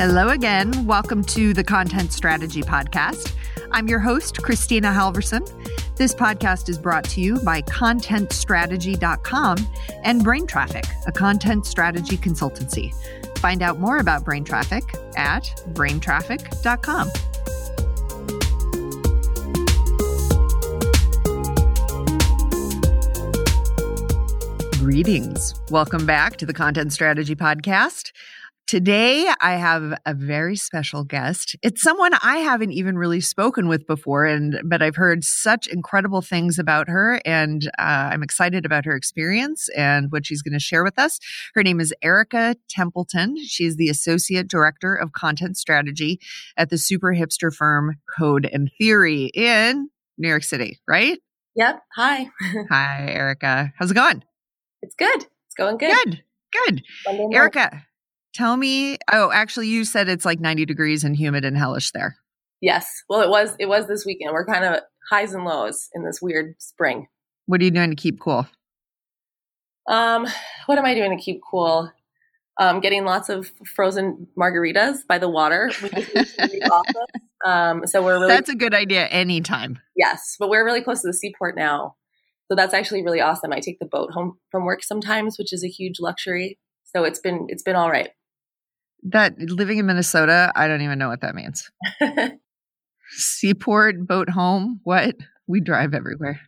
Hello again. Welcome to the Content Strategy Podcast. I'm your host, Kristina Halvorson. This podcast is brought to you by ContentStrategy.com and Brain Traffic, a content strategy consultancy. Find out more about Brain Traffic at braintraffic.com. Greetings. Welcome back to the Content Strategy Podcast. Today, I have a very special guest. It's someone I haven't even really spoken with before, and but I've heard such incredible things about her, and uh, I'm excited about her experience and what she's going to share with us. Her name is Erika Templeton. She's the associate director of content strategy at the super hipster firm Code and Theory in New York City. Right? Yep. Hi. Hi, Erika. How's it going? It's good. It's going good. Good. Good. Erika, Tell me. Oh, actually, you said it's like 90 degrees and humid and hellish there. Yes. Well, it was. It was this weekend. We're kind of highs and lows in this weird spring. What are you doing to keep cool? Um, what am I doing to keep cool? Um, getting lots of frozen margaritas by the water. um, so we're really that's a good idea anytime. Yes, but we're really close to the seaport now, so that's actually really awesome. I take the boat home from work sometimes, which is a huge luxury. So it's been it's been all right. That living in Minnesota, I don't even know what that means. Seaport, boat home, what? We drive everywhere.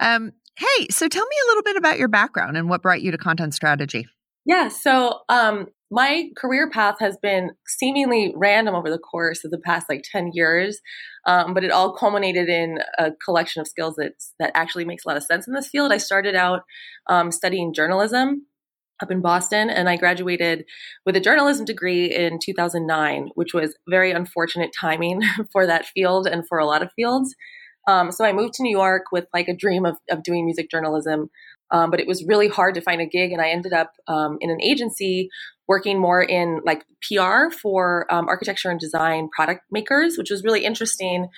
Um, hey, so tell me a little bit about your background and what brought you to content strategy. Yeah, so um, my career path has been seemingly random over the course of the past like 10 years, um, but it all culminated in a collection of skills that, that actually makes a lot of sense in this field. I started out um, studying journalism up in Boston, and I graduated with a journalism degree in 2009, which was very unfortunate timing for that field and for a lot of fields. Um, so I moved to New York with like a dream of, of doing music journalism, um, but it was really hard to find a gig, and I ended up um, in an agency working more in like PR for um, architecture and design product makers, which was really interesting.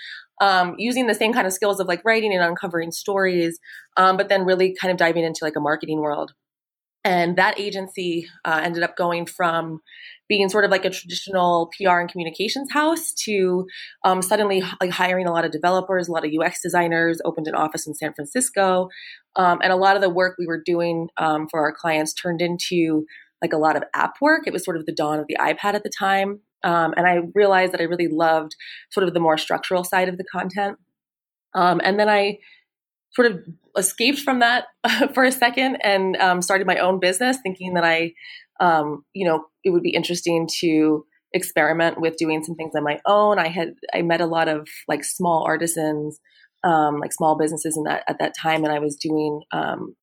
Um, using the same kind of skills of like writing and uncovering stories, um, but then really kind of diving into like a marketing world. And that agency uh, ended up going from being sort of like a traditional PR and communications house to um, suddenly like hiring a lot of developers, a lot of UX designers, opened an office in San Francisco. Um, and a lot of the work we were doing um, for our clients turned into like a lot of app work. It was sort of the dawn of the iPad at the time. Um, and I realized that I really loved sort of the more structural side of the content. Um, and then I sort of escaped from that for a second and um, started my own business, thinking that I, um, you know, it would be interesting to experiment with doing some things on my own. I had I met a lot of like small artisans, um, like small businesses in that at that time, and I was doing um,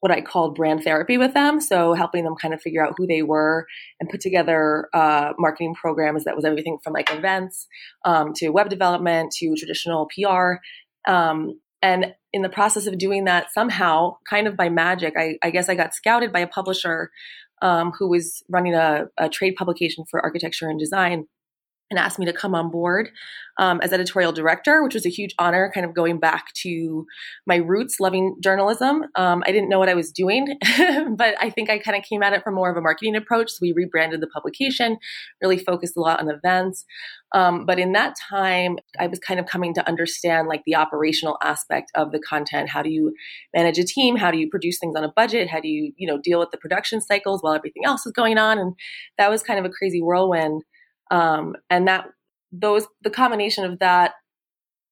what I called brand therapy with them. So helping them kind of figure out who they were and put together uh, marketing programs that was everything from like events um, to web development to traditional PR. Um, and in the process of doing that, somehow, kind of by magic, I, I guess I got scouted by a publisher um, who was running a, a trade publication for architecture and design and asked me to come on board um, as editorial director, which was a huge honor, kind of going back to my roots, loving journalism. Um, I didn't know what I was doing, but I think I kind of came at it from more of a marketing approach. So we rebranded the publication, really focused a lot on events. Um, but in that time, I was kind of coming to understand like the operational aspect of the content. How do you manage a team? How do you produce things on a budget? How do you, you know, deal with the production cycles while everything else is going on? And that was kind of a crazy whirlwind. Um, and that those the combination of that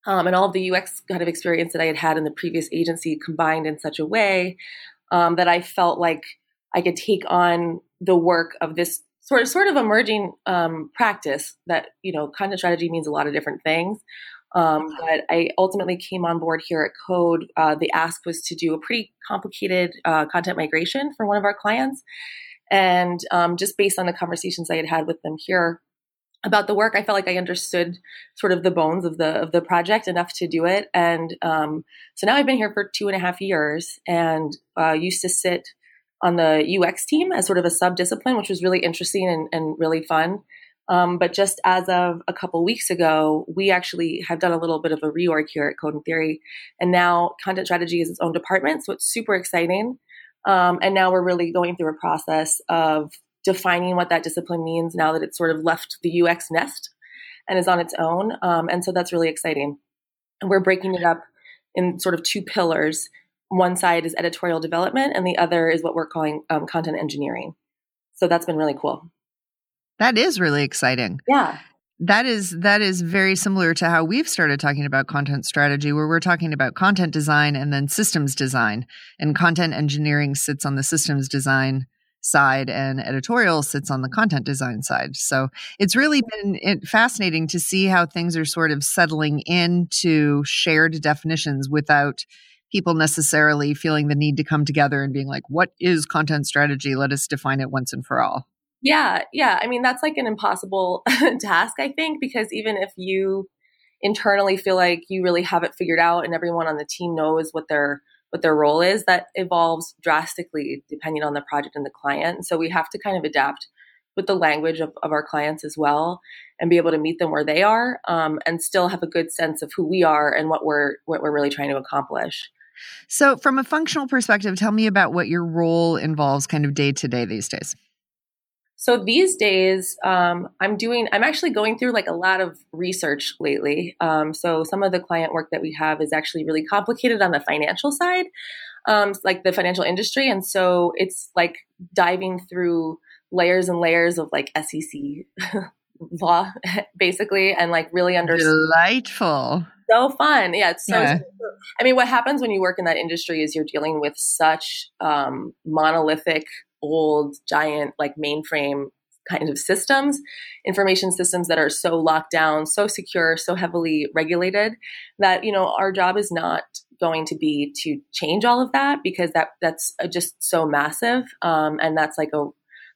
um, and all of the UX kind of experience that I had had in the previous agency combined in such a way um, that I felt like I could take on the work of this sort of sort of emerging um, practice that you know content strategy means a lot of different things. Um, but I ultimately came on board here at Code. Uh, the ask was to do a pretty complicated uh, content migration for one of our clients, and um, just based on the conversations I had had with them here, about the work, I felt like I understood sort of the bones of the of the project enough to do it. And um, so now I've been here for two and a half years, and uh, used to sit on the UX team as sort of a sub discipline, which was really interesting and, and really fun. Um, but just as of a couple weeks ago, we actually have done a little bit of a reorg here at Code and Theory, and now content strategy is its own department, so it's super exciting. Um, and now we're really going through a process of defining what that discipline means now that it's sort of left the UX nest and is on its own. Um, and so that's really exciting. And we're breaking it up in sort of two pillars. One side is editorial development, and the other is what we're calling um, content engineering. So that's been really cool. That is really exciting. Yeah. That is that is very similar to how we've started talking about content strategy where we're talking about content design and then systems design and content engineering sits on the systems design side and editorial sits on the content design side. So it's really mm-hmm. been fascinating to see how things are sort of settling into shared definitions without people necessarily feeling the need to come together and being like, what is content strategy? Let us define it once and for all. Yeah, yeah. I mean, that's like an impossible task, I think, because even if you internally feel like you really have it figured out and everyone on the team knows what their what their role is, that evolves drastically depending on the project and the client. So we have to kind of adapt with the language of, of our clients as well and be able to meet them where they are um, and still have a good sense of who we are and what we're what we're really trying to accomplish. So from a functional perspective, tell me about what your role involves kind of day to day these days. So these days, um, I'm doing, I'm actually going through like a lot of research lately. Um, so some of the client work that we have is actually really complicated on the financial side, um, like the financial industry. And so it's like diving through layers and layers of like SEC law, basically, and like really understand. Delightful. So fun. Yeah. It's so, yeah. I mean, what happens when you work in that industry is you're dealing with such um, monolithic old giant like mainframe kind of systems, information systems that are so locked down, so secure, so heavily regulated that you know our job is not going to be to change all of that because that that's uh, just so massive, um, and that's like a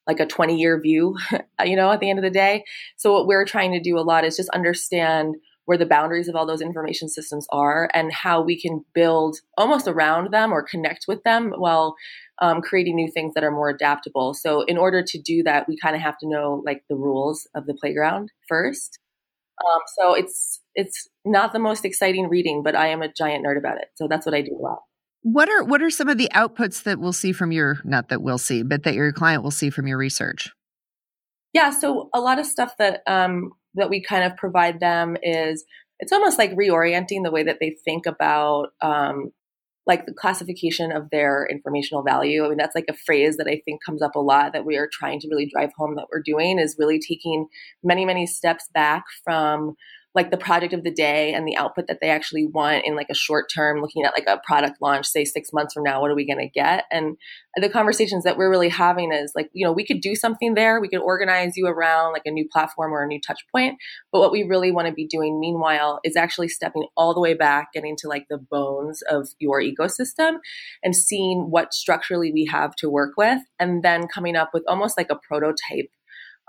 like a 20 year view, you know, at the end of the day. So what we're trying to do a lot is just understand where the boundaries of all those information systems are and how we can build almost around them or connect with them while um, creating new things that are more adaptable. So in order to do that, we kind of have to know like the rules of the playground first. Um, so it's it's not the most exciting reading, but I am a giant nerd about it. So that's what I do a lot. What are what are some of the outputs that we'll see from your not that we'll see, but that your client will see from your research? Yeah, so a lot of stuff that um, that we kind of provide them is it's almost like reorienting the way that they think about um, like the classification of their informational value. I mean, that's like a phrase that I think comes up a lot that we are trying to really drive home that we're doing is really taking many, many steps back from like the project of the day and the output that they actually want in like a short term looking at like a product launch say six months from now what are we going to get? And the conversations that we're really having is like you know we could do something there. We could organize you around like a new platform or a new touch point. But what we really want to be doing meanwhile is actually stepping all the way back getting to like the bones of your ecosystem and seeing what structurally we have to work with and then coming up with almost like a prototype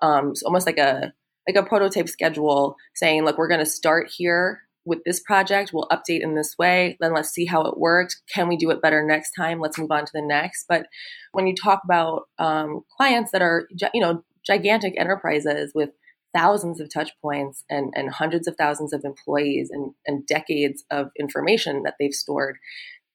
um, almost like a like a prototype schedule saying, look, we're going to start here with this project. We'll update in this way. Then let's see how it worked. Can we do it better next time? Let's move on to the next. But when you talk about um, clients that are, you know, gigantic enterprises with thousands of touch points and, and hundreds of thousands of employees and, and decades of information that they've stored,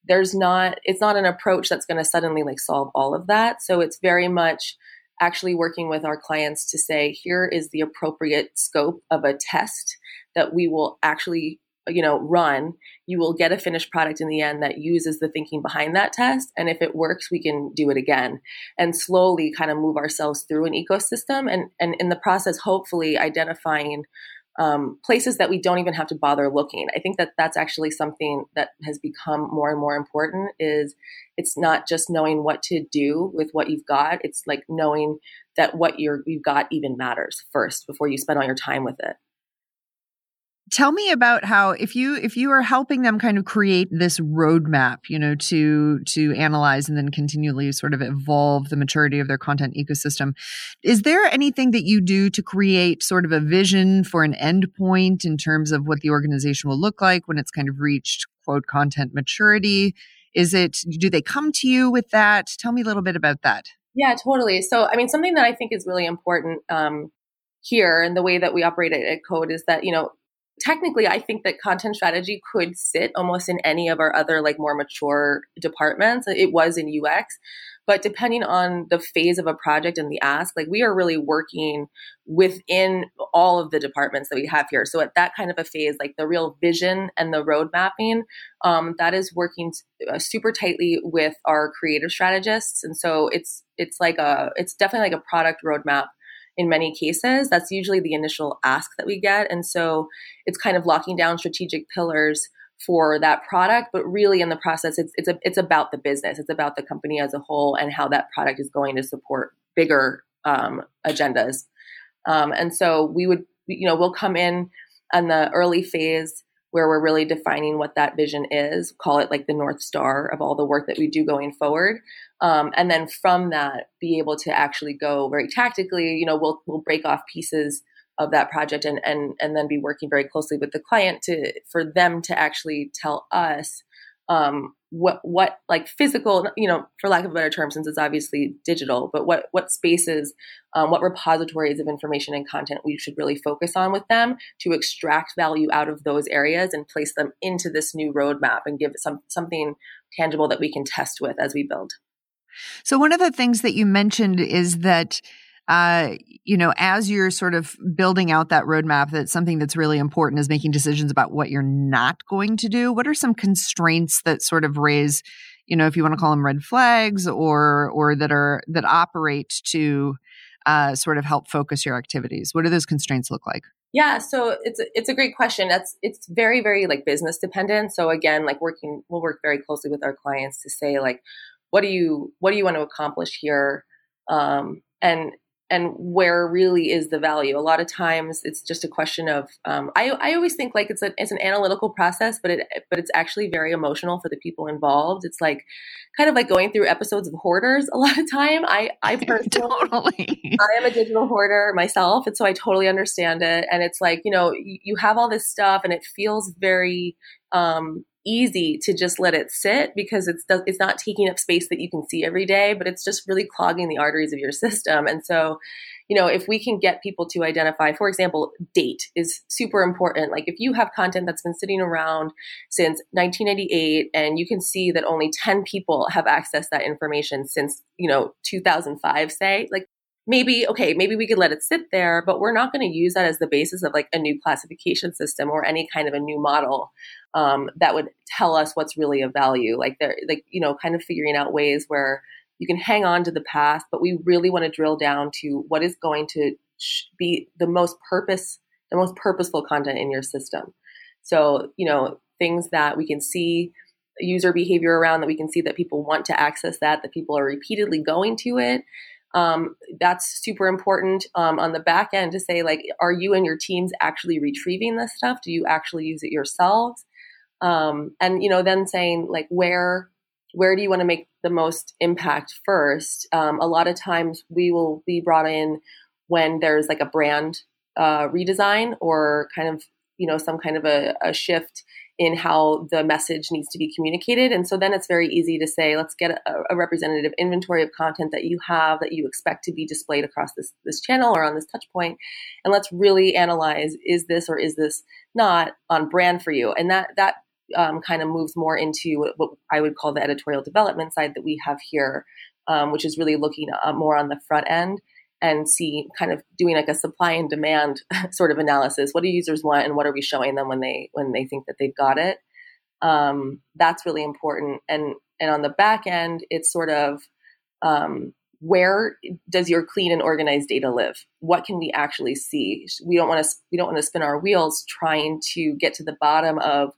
there's not, it's not an approach that's going to suddenly like solve all of that. So it's very much actually working with our clients to say, here is the appropriate scope of a test that we will actually you know run. You will get a finished product in the end that uses the thinking behind that test and if it works we can do it again. And slowly kind of move ourselves through an ecosystem and and in the process hopefully identifying um, places that we don't even have to bother looking. I think that that's actually something that has become more and more important. Is it's not just knowing what to do with what you've got. It's like knowing that what you're you've got even matters first before you spend all your time with it tell me about how if you if you are helping them kind of create this roadmap you know to to analyze and then continually sort of evolve the maturity of their content ecosystem is there anything that you do to create sort of a vision for an endpoint in terms of what the organization will look like when it's kind of reached quote content maturity? Is it do they come to you with that? Tell me a little bit about that. Yeah totally. So i mean something that i think is really important um, here and the way that we operate at, at code is that you know technically i think that content strategy could sit almost in any of our other like more mature departments. It was in ux but depending on the phase of a project and the ask like we are really working within all of the departments that we have here. So at that kind of a phase like the real vision and the road mapping um, that is working uh, super tightly with our creative strategists. And so it's it's like a it's definitely like a product roadmap in many cases. That's usually the initial ask that we get. And so it's kind of locking down strategic pillars for that product, but really in the process, it's it's a, it's about the business. It's about the company as a whole and how that product is going to support bigger um, agendas. Um, and so we would, you know, we'll come in on the early phase where we're really defining what that vision is, call it like the North Star of all the work that we do going forward. Um, and then from that, be able to actually go very tactically, you know, we'll, we'll break off pieces of that project and, and, and then be working very closely with the client to, for them to actually tell us um, what what like physical you know for lack of a better term since it's obviously digital but what what spaces um, what repositories of information and content we should really focus on with them to extract value out of those areas and place them into this new roadmap and give some something tangible that we can test with as we build so one of the things that you mentioned is that uh, you know, as you're sort of building out that roadmap, that something that's really important is making decisions about what you're not going to do. What are some constraints that sort of raise, you know, if you want to call them red flags or or that are that operate to uh, sort of help focus your activities? What do those constraints look like? Yeah, so it's it's a great question. That's it's very very like business dependent. So again, like working, we'll work very closely with our clients to say like, what do you what do you want to accomplish here, um, and and where really is the value. A lot of times it's just a question of um, I, I always think like it's a it's an analytical process, but it but it's actually very emotional for the people involved. It's like kind of like going through episodes of Hoarders. A lot of time, I I personally totally. I am a digital hoarder myself, and so I totally understand it. And it's like you know you, you have all this stuff, and it feels very um, easy to just let it sit because it's it's not taking up space that you can see every day, but it's just really clogging the arteries of your system. And so, you know, if we can get people to identify, for example, date is super important. Like if you have content that's been sitting around since 1998 and you can see that only 10 people have accessed that information since, you know, 2005 say, like maybe okay maybe we could let it sit there but we're not going to use that as the basis of like a new classification system or any kind of a new model um, that would tell us what's really of value. Like they're like you know kind of figuring out ways where you can hang on to the past but we really want to drill down to what is going to be the most purpose the most purposeful content in your system. So you know things that we can see user behavior around that we can see that people want to access that that people are repeatedly going to it um, that's super important um, on the back end to say like are you and your teams actually retrieving this stuff? Do you actually use it yourselves? Um, and you know then saying like where where do you want to make the most impact first? Um, a lot of times we will be brought in when there's like a brand uh, redesign or kind of you know some kind of a, a shift in how the message needs to be communicated. And so then it's very easy to say, let's get a, a, representative inventory of content that you have that you expect to be displayed across this, this channel or on this touch point. And let's really analyze, is this or is this not on brand for you? And that, that um, kind of moves more into what I would call the editorial development side that we have here, um, which is really looking uh, more on the front end and see kind of doing like a supply and demand sort of analysis. What do users want, and what are we showing them when they when they think that they've got it? Um, that's really important. And and on the back end, it's sort of um, where does your clean and organized data live? What can we actually see? We don't want to we don't want to spin our wheels trying to get to the bottom of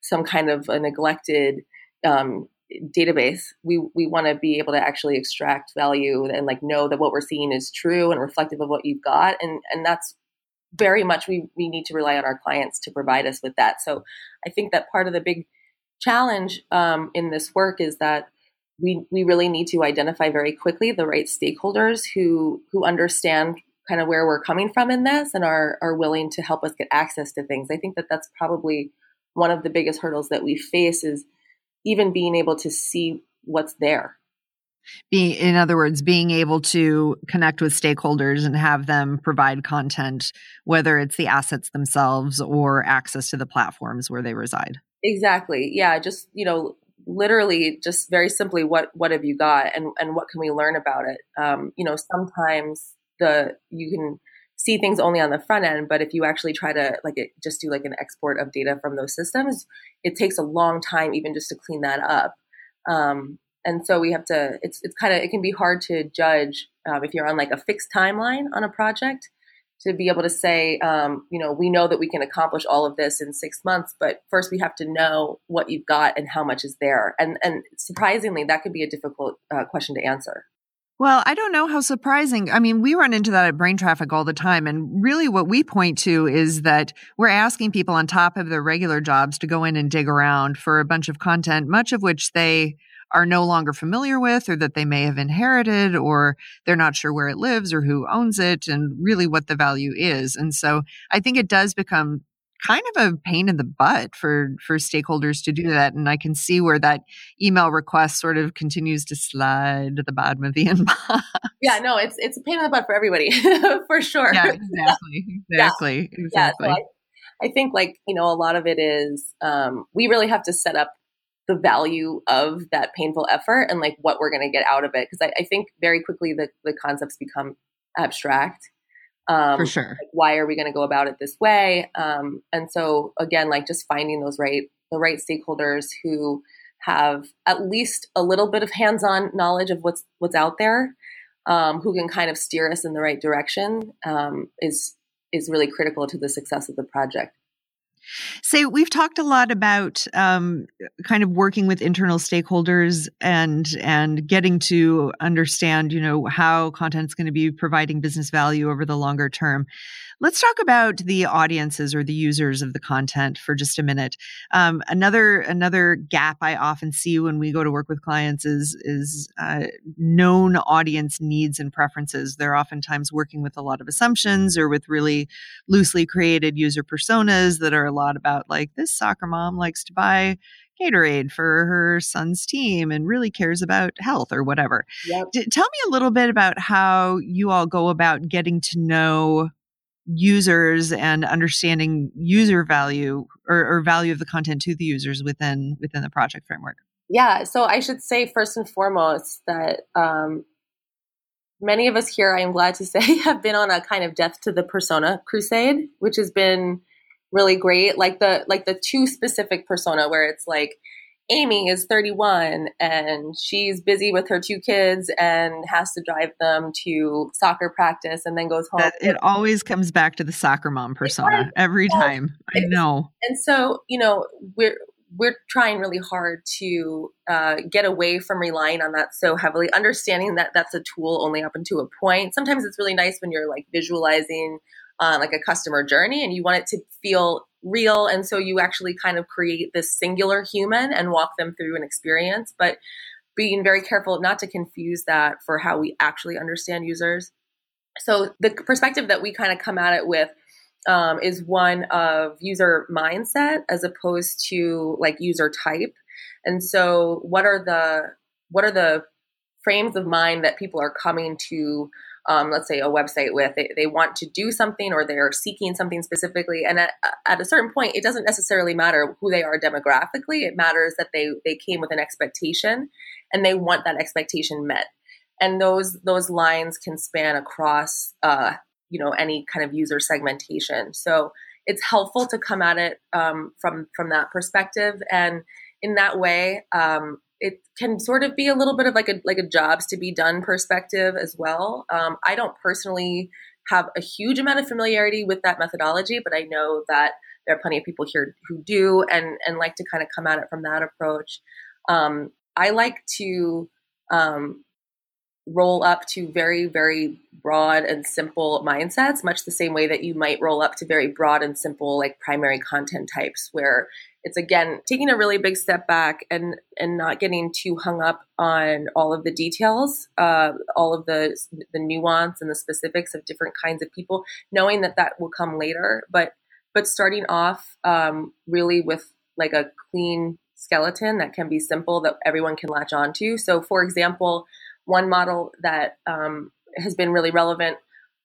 some kind of a neglected um, database we we want to be able to actually extract value and like know that what we're seeing is true and reflective of what you've got. And and that's very much we we need to rely on our clients to provide us with that. So i think that part of the big challenge um, in this work is that we we really need to identify very quickly the right stakeholders who who understand kind of where we're coming from in this and are are willing to help us get access to things. I think that that's probably one of the biggest hurdles that we face is even being able to see what's there. Being, in other words, being able to connect with stakeholders and have them provide content, whether it's the assets themselves or access to the platforms where they reside. Exactly. Yeah. Just, you know, literally just very simply what what have you got and and what can we learn about it um, you know sometimes the you can see things only on the front end but if you actually try to like it, just do like an export of data from those systems it takes a long time even just to clean that up um, and so we have to it's it's kind of it can be hard to judge um, if you're on like a fixed timeline on a project to be able to say, um, you know, we know that we can accomplish all of this in six months, but first we have to know what you've got and how much is there. And and surprisingly, that could be a difficult uh, question to answer. Well, I don't know how surprising. I mean, we run into that at Brain Traffic all the time. And really, what we point to is that we're asking people on top of their regular jobs to go in and dig around for a bunch of content, much of which they are no longer familiar with or that they may have inherited or they're not sure where it lives or who owns it and really what the value is. And so I think it does become kind of a pain in the butt for for stakeholders to do that and i can see where that email request sort of continues to slide to the bottom of the inbox yeah no it's it's a pain in the butt for everybody for sure yeah exactly exactly yeah. exactly yeah, so I, I, think like you know a lot of it is um, we really have to set up the value of that painful effort and like what we're going to get out of it. Because I, I, think very quickly the, the concepts become abstract. Um, For sure. Like why are we going to go about it this way? Um, and so again, like just finding those right the right stakeholders who have at least a little bit of hands-on knowledge of what's what's out there, um, who can kind of steer us in the right direction, um, is is really critical to the success of the project. Say, we've talked a lot about um, kind of working with internal stakeholders and and getting to understand, you know, how content's going to be providing business value over the longer term. Let's talk about the audiences or the users of the content for just a minute. Um, another another gap I often see when we go to work with clients is is uh, known audience needs and preferences. They're oftentimes working with a lot of assumptions or with really loosely created user personas that are a lot about like this soccer mom likes to buy Gatorade for her son's team and really cares about health or whatever. Yep. D- tell me a little bit about how you all go about getting to know users and understanding user value or, or, value of the content to the users within within the project framework yeah so i should say first and foremost that um, many of us here i am glad to say have been on a kind of death to the persona crusade which has been really great like the like the two specific persona where it's like Amy is 31 and she's busy with her two kids and has to drive them to soccer practice and then goes home. That, it always comes back to the soccer mom persona every time. I know. And so, you know, we're we're trying really hard to uh, get away from relying on that so heavily, understanding that that's a tool only up until a point. Sometimes it's really nice when you're like visualizing uh, like a customer journey and you want it to feel real. And so you actually kind of create this singular human and walk them through an experience. But being very careful not to confuse that for how we actually understand users. So the perspective that we kind of come at it with um, is one of user mindset as opposed to like user type. And so what are the what are the frames of mind that people are coming to um, let's say a website with they, they want to do something or they're seeking something specifically. And at, at a certain point it doesn't necessarily matter who they are demographically. It matters that they they came with an expectation and they want that expectation met. And those those lines can span across uh, you know any kind of user segmentation. So it's helpful to come at it um, from from that perspective. And in that way um, it can sort of be a little bit of like a like a jobs to be done perspective as well. Um, I don't personally have a huge amount of familiarity with that methodology, but I know that there are plenty of people here who do and and like to kind of come at it from that approach. Um, I like to um, roll up to very very broad and simple mindsets, much the same way that you might roll up to very broad and simple like primary content types, where it's again taking a really big step back and and not getting too hung up on all of the details uh, all of the the nuance and the specifics of different kinds of people knowing that that will come later. But but starting off um, really with like a clean skeleton that can be simple that everyone can latch onto. So for example one model that um, has been really relevant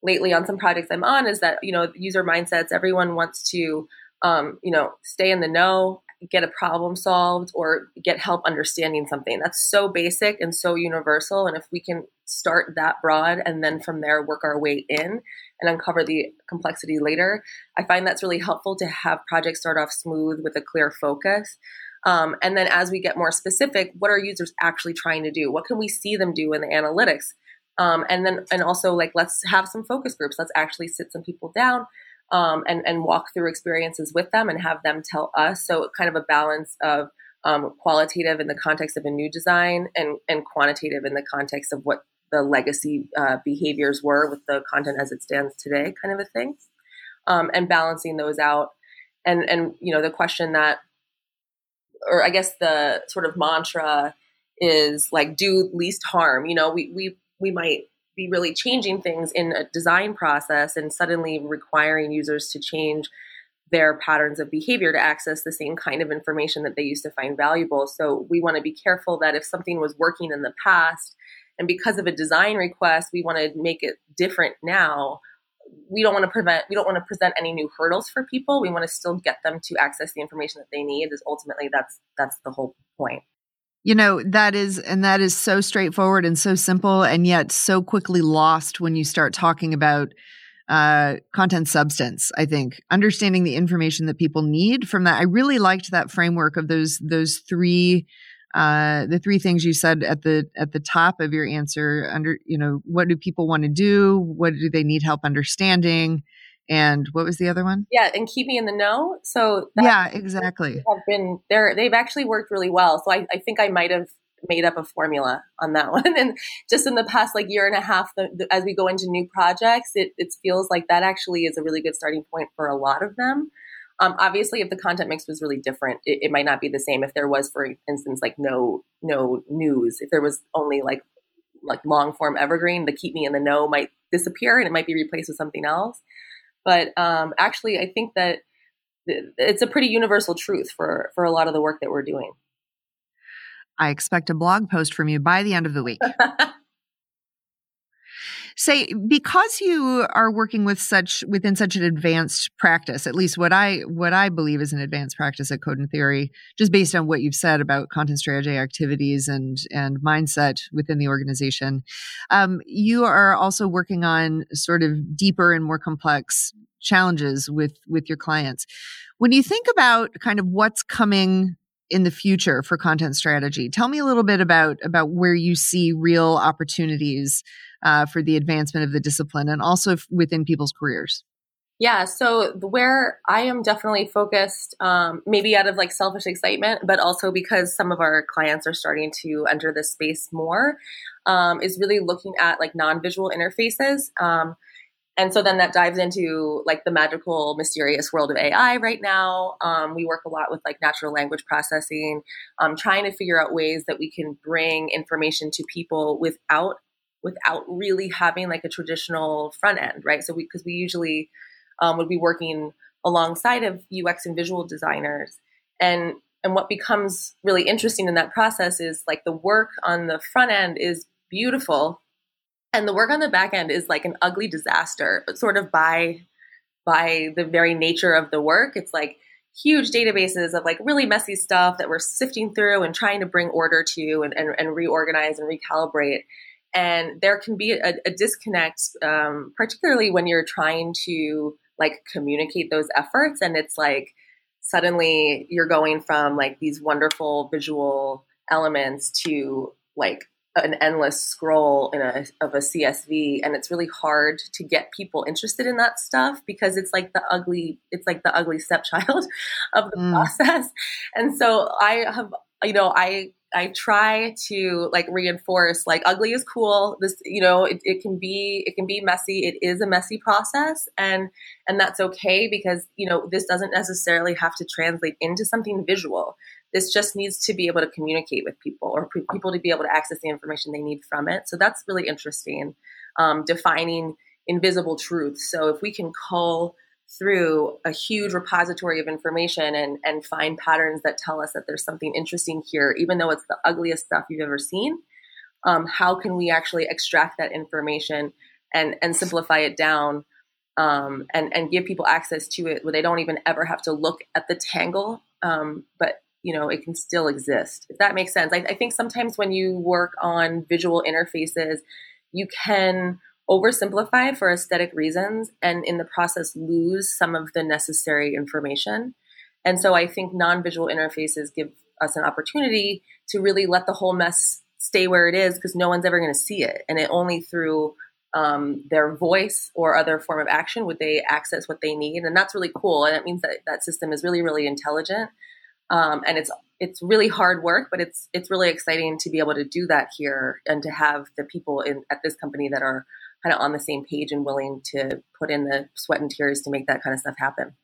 lately on some projects I'm on is that you know user mindsets. Everyone wants to um, you know stay in the know, get a problem solved, or get help understanding something. That's so basic and so universal. And if we can start that broad and then from there work our way in and uncover the complexity later, I find that's really helpful to have projects start off smooth with a clear focus. Um, and then as we get more specific, what are users actually trying to do? What can we see them do in the analytics? Um, and then and also like let's have some focus groups. Let's actually sit some people down um, and and walk through experiences with them and have them tell us. So kind of a balance of um, qualitative in the context of a new design and and quantitative in the context of what the legacy uh, behaviors were with the content as it stands today, kind of a thing, um, and balancing those out. And and you know the question that or I guess the sort of mantra is like do least harm. You know, we we we might be really changing things in a design process and suddenly requiring users to change their patterns of behavior to access the same kind of information that they used to find valuable. So we want to be careful that if something was working in the past and because of a design request, we want to make it different now, we don't want to prevent we don't want to present any new hurdles for people. We want to still get them to access the information that they need is ultimately that's that's the whole point. You know that is and that is so straightforward and so simple and yet so quickly lost when you start talking about uh, content substance i think. Understanding the information that people need from that. I really liked that framework of those those three uh, the three things you said at the at the top of your answer under you know what do people want to do? What do they need help understanding? And what was the other one? Yeah and keep me in the know. So yeah exactly. have been there they've actually worked really well. So I, I think i might have made up a formula on that one. And just in the past like year and a half the, the, as we go into new projects it, it feels like that actually is a really good starting point for a lot of them um, obviously, if the content mix was really different, it, it, might not be the same. If there was, for instance, like no no news, if there was only like like long form evergreen, the keep me in the know might disappear and it might be replaced with something else. But um, actually, I think that it's a pretty universal truth for for a lot of the work that we're doing. I expect a blog post from you by the end of the week. say because you are working with such within such an advanced practice at least what i what i believe is an advanced practice at code and theory just based on what you've said about content strategy activities and and mindset within the organization um, you are also working on sort of deeper and more complex challenges with with your clients. When you think about kind of what's coming in the future for content strategy tell me a little bit about about where you see real opportunities uh, for the advancement of the discipline and also f- within people's careers? Yeah, so where I am definitely focused, um, maybe out of like selfish excitement, but also because some of our clients are starting to enter this space more, um, is really looking at like non-visual interfaces. Um, and so then that dives into like the magical, mysterious world of AI right now. Um, we work a lot with like natural language processing, um, trying to figure out ways that we can bring information to people without without really having like a traditional front end, right? So we because we usually um, would be working alongside of UX and visual designers, and and what becomes really interesting in that process is like the work on the front end is beautiful, and the work on the back end is like an ugly disaster, but sort of by by the very nature of the work, it's like huge databases of like really messy stuff that we're sifting through and trying to bring order to and, and, and reorganize and recalibrate and there can be a, a disconnect um, particularly when you're trying to like communicate those efforts and it's like suddenly you're going from like these wonderful visual elements to like an endless scroll in a of a CSV and it's really hard to get people interested in that stuff because it's like the ugly it's like the ugly stepchild of the mm. process and so I have you know I I try to like reinforce like ugly is cool. This, you know, it, it can be it can be messy. It is a messy process, and and that's okay because you know this doesn't necessarily have to translate into something visual. This just needs to be able to communicate with people or people to be able to access the information they need from it. So that's really interesting. Um, defining invisible truths. So if we can call through a huge repository of information and and find patterns that tell us that there's something interesting here, even though it's the ugliest stuff you've ever seen. um, how can we actually extract that information and and simplify it down um, and and give people access to it where they don't even ever have to look at the tangle, um, but you know it can still exist. If that makes sense, I, I think sometimes when you work on visual interfaces, you can oversimplify for aesthetic reasons and in the process lose some of the necessary information. And so I think non-visual interfaces give us an opportunity to really let the whole mess stay where it is because no one's ever going to see it. And it only through um, their voice or other form of action would they access what they need. And that's really cool. And that means that that system is really, really intelligent. Um, and it's it's really hard work, but it's it's really exciting to be able to do that here and to have the people in at this company that are kind of on the same page and willing to put in the sweat and tears to make that kind of stuff happen.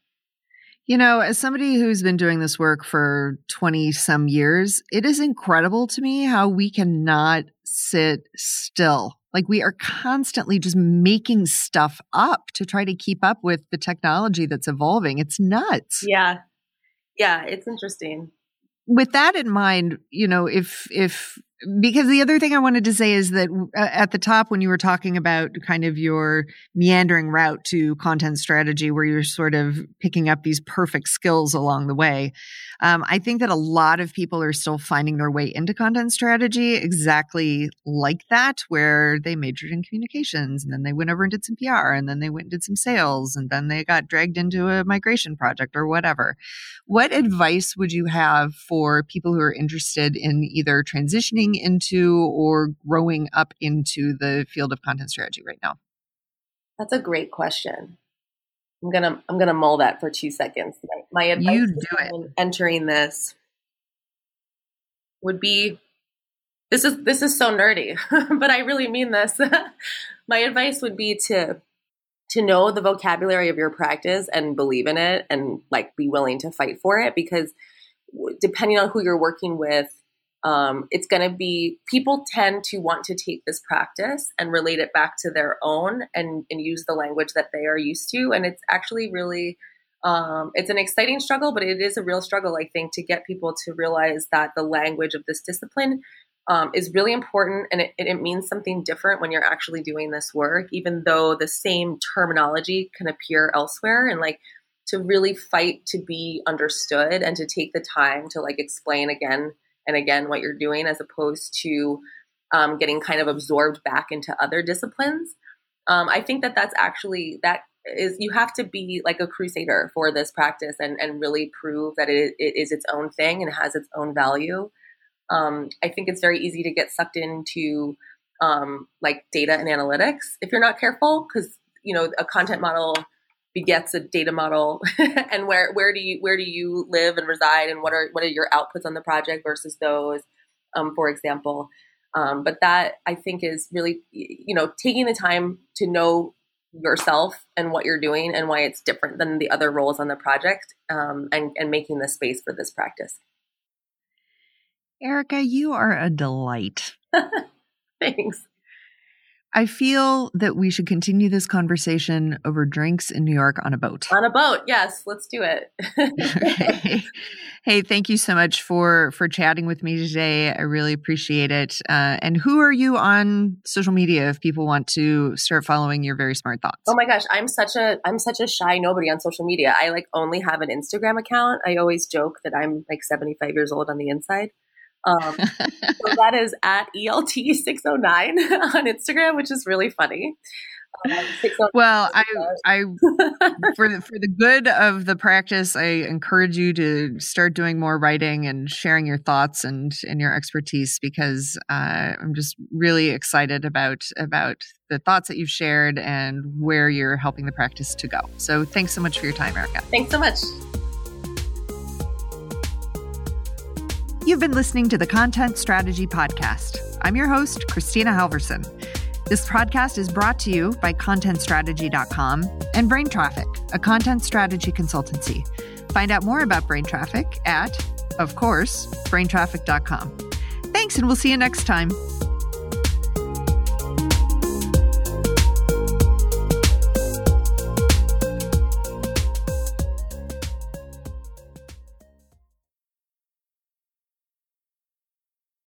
You know, as somebody who's been doing this work for 20 some years, it is incredible to me how we cannot sit still. Like we are constantly just making stuff up to try to keep up with the technology that's evolving. It's nuts. Yeah. Yeah, it's interesting. With that in mind, you know, if if because the other thing I wanted to say is that at the top, when you were talking about kind of your meandering route to content strategy, where you're sort of picking up these perfect skills along the way, um, I think that a lot of people are still finding their way into content strategy exactly like that, where they majored in communications and then they went over and did some PR and then they went and did some sales and then they got dragged into a migration project or whatever. What advice would you have for people who are interested in either transitioning into or growing up into the field of content strategy right now? That's a great question. I'm gonna I'm gonna mull that for two seconds. My, my advice you do it. entering this would be this is this is so nerdy, but I really mean this. my advice would be to to know the vocabulary of your practice and believe in it and like be willing to fight for it because depending on who you're working with um, it's going to be people tend to want to take this practice and relate it back to their own and, and use the language that they are used to. And it's actually really um, it's an exciting struggle but it is a real struggle i think to get people to realize that the language of this discipline um, is really important and it, it means something different when you're actually doing this work even though the same terminology can appear elsewhere. And like to really fight to be understood and to take the time to like explain again and again what you're doing as opposed to um, getting kind of absorbed back into other disciplines. Um, i think that that's actually that is you have to be like a crusader for this practice and, and really prove that it, it is its own thing and has its own value. Um, i think it's very easy to get sucked into um, like data and analytics if you're not careful because you know a content model begets a data model. And where where do you where do you live and reside? And what are what are your outputs on the project versus those um, for example? Um, but that i think is really you know taking the time to know yourself and what you're doing and why it's different than the other roles on the project um, and, and making the space for this practice. Erika you are a delight. Thanks I feel that we should continue this conversation over drinks in New York on a boat. On a boat, yes, let's do it. hey, hey, thank you so much for for chatting with me today. I really appreciate it. Uh, and who are you on social media if people want to start following your very smart thoughts? Oh my gosh, I'm such a I'm such a shy nobody on social media. I like only have an Instagram account. I always joke that I'm like 75 years old on the inside. Um, so that is at ELT609 on Instagram, which is really funny. Um, well, I, I, for the for the good of the practice, I encourage you to start doing more writing and sharing your thoughts and and your expertise because uh, I'm just really excited about about the thoughts that you've shared and where you're helping the practice to go. So, thanks so much for your time, Erika. Thanks so much. You've been listening to the Content Strategy Podcast. I'm your host, Kristina Halvorson. This podcast is brought to you by ContentStrategy.com and Brain Traffic, a content strategy consultancy. Find out more about Brain Traffic at, of course, BrainTraffic.com. Thanks, and we'll see you next time.